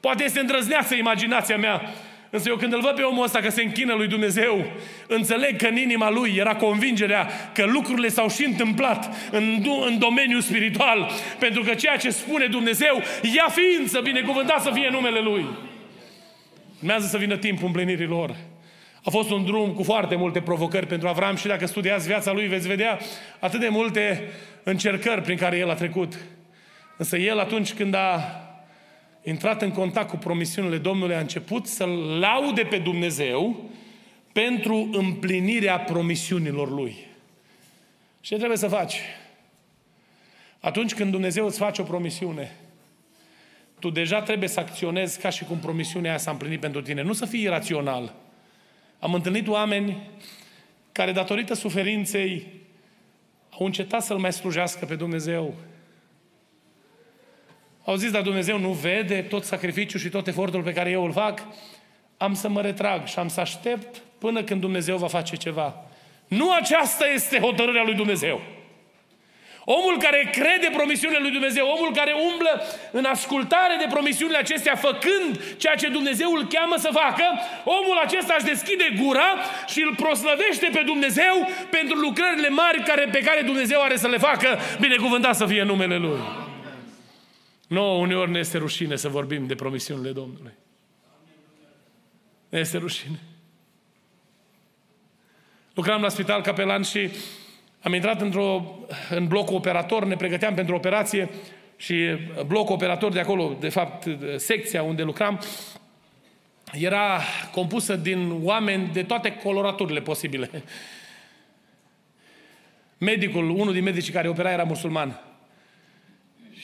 Poate este îndrăzneață imaginația mea, Însă eu când îl văd pe omul ăsta că se închină lui Dumnezeu, înțeleg că în inima lui era convingerea că lucrurile s-au și întâmplat în, în domeniul spiritual. Pentru că ceea ce spune Dumnezeu, ia ființă, binecuvântat să fie numele Lui. Urmează să vină timpul împlinirii lor. A fost un drum cu foarte multe provocări pentru Avram și dacă studiați viața lui veți vedea atât de multe încercări prin care el a trecut. Însă el atunci când a intrat în contact cu promisiunile Domnului, a început să-L laude pe Dumnezeu pentru împlinirea promisiunilor Lui. Ce trebuie să faci? Atunci când Dumnezeu îți face o promisiune, tu deja trebuie să acționezi ca și cum promisiunea aia s-a împlinit pentru tine. Nu să fii irațional. Am întâlnit oameni care, datorită suferinței, au încetat să-L mai slujească pe Dumnezeu. Au zis, dar Dumnezeu nu vede tot sacrificiul și tot efortul pe care eu îl fac? Am să mă retrag și am să aștept până când Dumnezeu va face ceva. Nu aceasta este hotărârea lui Dumnezeu. Omul care crede promisiunile lui Dumnezeu, omul care umblă în ascultare de promisiunile acestea, făcând ceea ce Dumnezeu îl cheamă să facă, omul acesta își deschide gura și îl proslăvește pe Dumnezeu pentru lucrările mari care, pe care Dumnezeu are să le facă, binecuvântat să fie numele Lui. Nu, uneori ne este rușine să vorbim de promisiunile Domnului. Ne este rușine. Lucram la spital capelan și am intrat într-o, în blocul operator, ne pregăteam pentru operație și blocul operator de acolo, de fapt, secția unde lucram, era compusă din oameni de toate coloraturile posibile. Medicul, unul din medicii care opera era musulman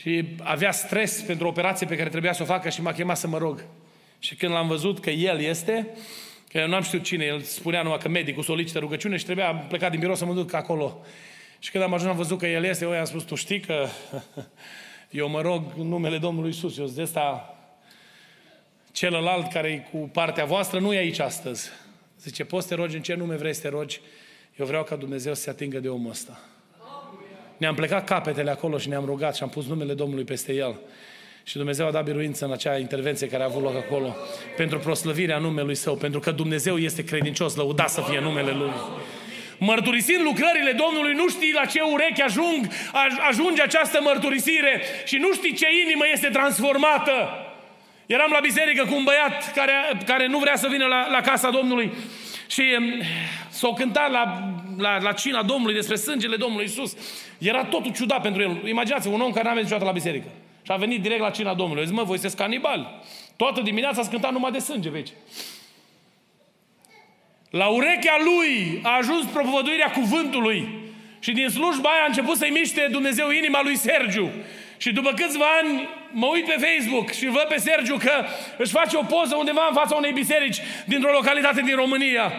și avea stres pentru o operație pe care trebuia să o facă și m-a chemat să mă rog. Și când l-am văzut că el este, că eu nu am știut cine, el spunea numai că medicul solicită rugăciune și trebuia plecat din birou să mă duc acolo. Și când am ajuns, am văzut că el este, eu i-am spus, tu știi că eu mă rog în numele Domnului Isus, eu de asta celălalt care e cu partea voastră nu e aici astăzi. Zice, poți să te rogi în ce nume vrei să te rogi? Eu vreau ca Dumnezeu să se atingă de omul ăsta. Ne-am plecat capetele acolo și ne-am rugat și am pus numele Domnului peste el. Și Dumnezeu a dat biruință în acea intervenție care a avut loc acolo pentru proslăvirea numelui Său, pentru că Dumnezeu este credincios, lăudat să fie numele Lui. Mărturisind lucrările Domnului, nu știi la ce urechi ajung, ajunge această mărturisire și nu știi ce inimă este transformată. Eram la biserică cu un băiat care, care nu vrea să vină la, la casa Domnului și s-o cântat la, la, la cina Domnului despre sângele Domnului Isus. Era totul ciudat pentru el. Imaginați un om care n-a venit niciodată la biserică. Și a venit direct la cina Domnului. Zic, mă, voi sunteți canibali. Toată dimineața a cântat numai de sânge veci. La urechea lui a ajuns propovăduirea cuvântului. Și din slujba aia a început să-i miște Dumnezeu inima lui Sergiu. Și după câțiva ani mă uit pe Facebook și văd pe Sergiu că își face o poză undeva în fața unei biserici dintr-o localitate din România.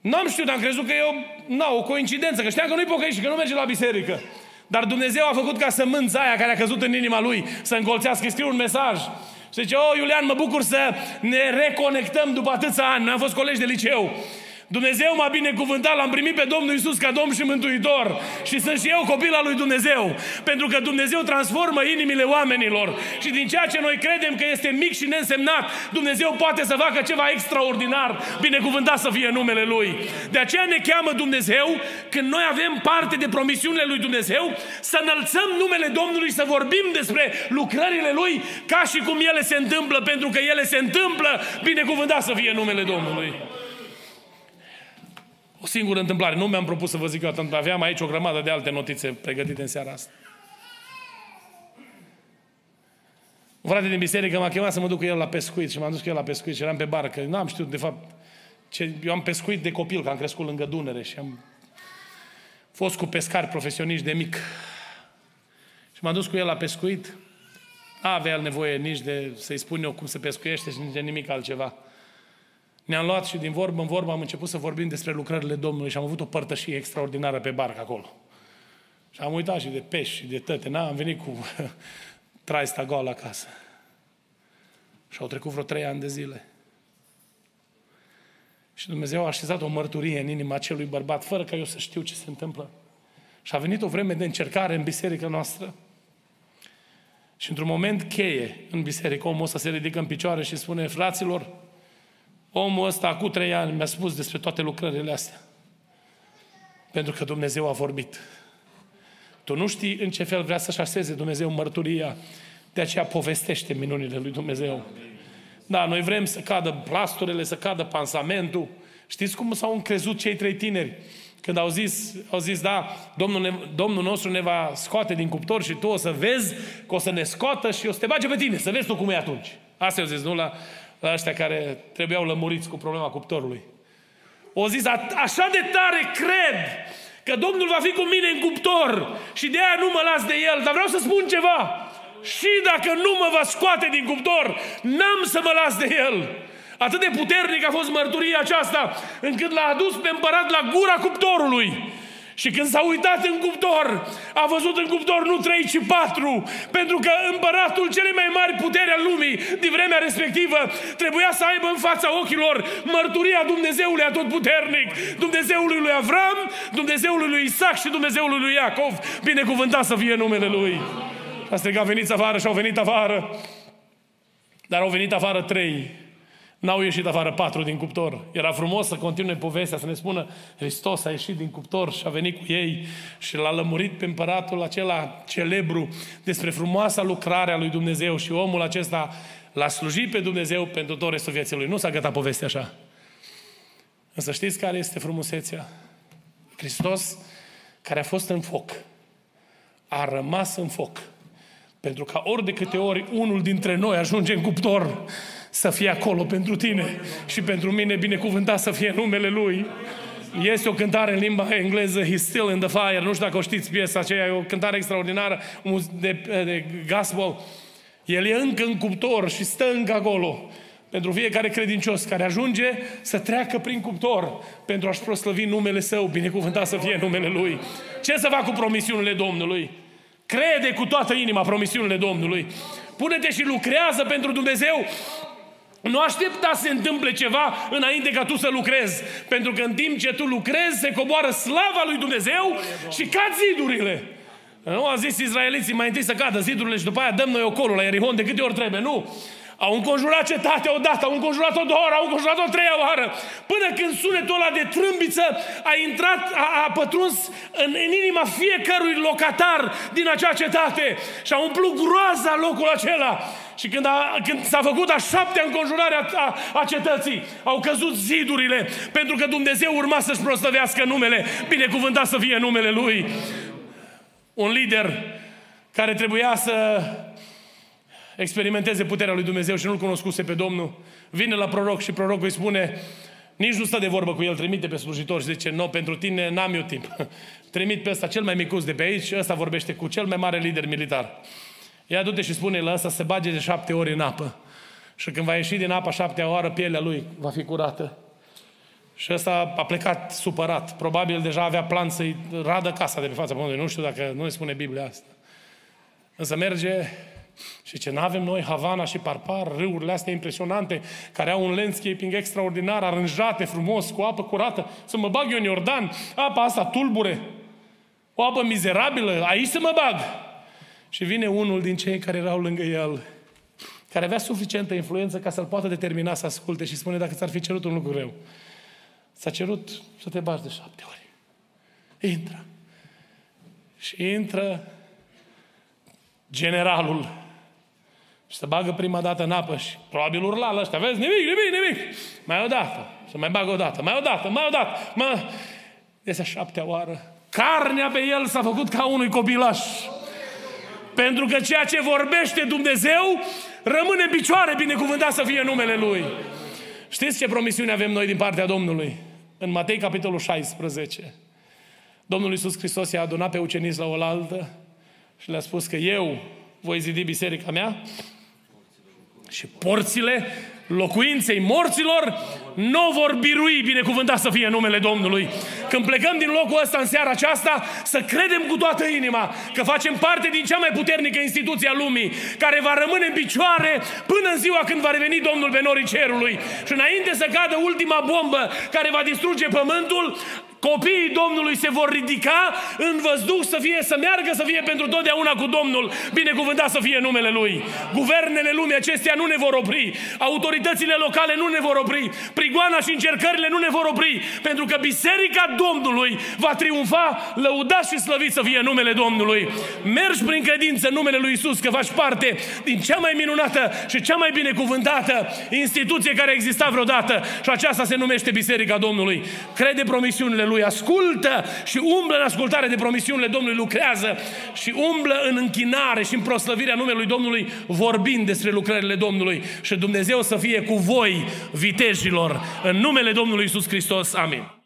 N-am știut, am crezut că e o, na, o coincidență, că știam că nu-i pocăit și că nu merge la biserică. Dar Dumnezeu a făcut ca sămânța aia care a căzut în inima lui să încolțească. Scrie un mesaj. Și zice, oh, Iulian, mă bucur să ne reconectăm după atâția ani. Noi am fost colegi de liceu. Dumnezeu m-a binecuvântat, l-am primit pe Domnul Isus ca Domn și Mântuitor și sunt și eu copil al lui Dumnezeu. Pentru că Dumnezeu transformă inimile oamenilor și din ceea ce noi credem că este mic și neînsemnat, Dumnezeu poate să facă ceva extraordinar, binecuvântat să fie numele Lui. De aceea ne cheamă Dumnezeu, când noi avem parte de promisiunile Lui Dumnezeu, să înălțăm numele Domnului, să vorbim despre lucrările Lui ca și cum ele se întâmplă, pentru că ele se întâmplă, binecuvântat să fie numele Domnului. O singură întâmplare. Nu mi-am propus să vă zic eu atât. Aveam aici o grămadă de alte notițe pregătite în seara asta. Un frate din biserică m-a chemat să mă duc cu el la pescuit și m-am dus cu el la pescuit și eram pe barcă. Nu am știut, de fapt, ce... eu am pescuit de copil, că am crescut lângă Dunăre și am fost cu pescari profesioniști de mic. Și m-am dus cu el la pescuit. Nu avea nevoie nici de să-i spun eu cum se pescuiește și nici de nimic altceva. Ne-am luat și din vorbă în vorbă am început să vorbim despre lucrările Domnului și am avut o părtășie extraordinară pe barcă acolo. Și am uitat și de pești și de tăte. N, am venit cu traista goală acasă. Și au trecut vreo trei ani de zile. Și Dumnezeu a așezat o mărturie în inima acelui bărbat, fără ca eu să știu ce se întâmplă. Și a venit o vreme de încercare în biserica noastră. Și într-un moment cheie în biserică, omul ăsta se ridică în picioare și spune, fraților, Omul ăsta, cu trei ani, mi-a spus despre toate lucrările astea. Pentru că Dumnezeu a vorbit. Tu nu știi în ce fel vrea să-și așeze Dumnezeu mărturia, de aceea povestește minunile lui Dumnezeu. Da, noi vrem să cadă plasturile, să cadă pansamentul. Știți cum s-au încrezut cei trei tineri? Când au zis, au zis da, Domnul, ne, Domnul nostru ne va scoate din cuptor și tu o să vezi că o să ne scoată și o să te bage pe tine, să vezi tu cum e atunci. Asta au zis, nu la, la ăștia care trebuiau lămuriți cu problema cuptorului. O zis, așa de tare cred că Domnul va fi cu mine în cuptor și de aia nu mă las de el, dar vreau să spun ceva. Și dacă nu mă va scoate din cuptor, n-am să mă las de el. Atât de puternic a fost mărturia aceasta, încât l-a adus pe împărat la gura cuptorului. Și când s-a uitat în cuptor, a văzut în cuptor nu trei, ci patru, pentru că împăratul cele mai mari puteri al lumii din vremea respectivă trebuia să aibă în fața ochilor mărturia Dumnezeului atotputernic, Dumnezeului lui Avram, Dumnezeului lui Isaac și Dumnezeului lui Iacov. Binecuvântat să fie numele Lui. A strigat, veniți afară și au venit afară. Dar au venit afară trei. N-au ieșit afară patru din cuptor. Era frumos să continue povestea, să ne spună Hristos a ieșit din cuptor și a venit cu ei și l-a lămurit pe împăratul acela celebru despre frumoasa lucrare a lui Dumnezeu și omul acesta l-a slujit pe Dumnezeu pentru tot restul vieții lui. Nu s-a gătat povestea așa. Însă știți care este frumusețea? Hristos, care a fost în foc, a rămas în foc. Pentru că ori de câte ori unul dintre noi ajunge în cuptor, să fie acolo pentru tine și pentru mine, binecuvântat să fie numele Lui. Este o cântare în limba engleză, He's still in the fire. Nu știu dacă o știți piesa aceea, e o cântare extraordinară de, de gospel. El e încă în cuptor și stă încă acolo. Pentru fiecare credincios care ajunge să treacă prin cuptor pentru a-și proslăvi numele Său, binecuvântat să fie numele Lui. Ce să fac cu promisiunile Domnului? Crede cu toată inima promisiunile Domnului. Pune-te și lucrează pentru Dumnezeu nu aștepta să se întâmple ceva înainte ca tu să lucrezi. Pentru că în timp ce tu lucrezi, se coboară slava lui Dumnezeu și cad zidurile. Nu a zis izraeliții mai întâi să cadă zidurile și după aia dăm noi ocolul la Erihon de câte ori trebuie. Nu. Au înconjurat cetatea odată, au înconjurat-o două ori, au înconjurat-o treia oară. Până când sunetul ăla de trâmbiță a intrat, a, a pătruns în, în inima fiecărui locatar din acea cetate și a umplut groaza locul acela. Și când, a, când s-a făcut a șaptea înconjurare a, a, a cetății, au căzut zidurile, pentru că Dumnezeu urma să-și prostăvească numele, binecuvântat să fie numele Lui. Un lider care trebuia să experimenteze puterea lui Dumnezeu și nu-L cunoscuse pe Domnul, vine la proroc și prorocul îi spune, nici nu stă de vorbă cu el, trimite pe slujitor și zice, nu, pentru tine n-am eu timp. Trimit pe ăsta cel mai micus de pe aici, ăsta vorbește cu cel mai mare lider militar. Ia du-te și spune la ăsta să bage de șapte ori în apă. Și când va ieși din apă șaptea oară, pielea lui va fi curată. Și ăsta a plecat supărat. Probabil deja avea plan să-i radă casa de pe fața pământului. Nu știu dacă nu ne spune Biblia asta. Însă merge Și ce n-avem noi Havana și Parpar, râurile astea impresionante, care au un landscaping extraordinar, aranjate frumos, cu apă curată, să mă bag eu în Iordan, apa asta tulbure, o apă mizerabilă, aici să mă bag. Și vine unul din cei care erau lângă el, care avea suficientă influență ca să-l poată determina să asculte și spune dacă ți-ar fi cerut un lucru greu. S-a cerut să te bagi de șapte ori. Intră. Și intră generalul și se bagă prima dată în apă și probabil urla la ăștia, vezi, nimic, nimic, nimic. Mai o dată, să mai bagă o dată, mai o dată, mai o dată. Mai... Este a șaptea oară. Carnea pe el s-a făcut ca unui copilaș. Pentru că ceea ce vorbește Dumnezeu rămâne în picioare, binecuvântat să fie numele Lui. Știți ce promisiune avem noi din partea Domnului? În Matei, capitolul 16. Domnul Iisus Hristos i-a adunat pe ucenici la oaltă și le-a spus că eu voi zidi biserica mea și porțile locuinței morților nu vor birui, binecuvântat să fie numele Domnului. Când plecăm din locul ăsta în seara aceasta, să credem cu toată inima că facem parte din cea mai puternică instituție a lumii, care va rămâne în picioare până în ziua când va reveni Domnul pe norii cerului. Și înainte să cadă ultima bombă care va distruge pământul, Copiii Domnului se vor ridica în văzduh să fie, să meargă să fie pentru totdeauna cu Domnul. Binecuvântat să fie numele Lui. Guvernele lumii acestea nu ne vor opri. Autoritățile locale nu ne vor opri. Prigoana și încercările nu ne vor opri. Pentru că Biserica Domnului va triumfa, lăudat și slăvit să fie numele Domnului. Mergi prin credință în numele Lui Isus, că faci parte din cea mai minunată și cea mai binecuvântată instituție care a existat vreodată. Și aceasta se numește Biserica Domnului. Crede promisiunile Lui, ascultă și umblă în ascultare de promisiunile Domnului, lucrează și umblă în închinare și în proslăvirea numelui Domnului, vorbind despre lucrările Domnului. Și Dumnezeu să fie cu voi, vitejilor, în numele Domnului Isus Hristos. Amin.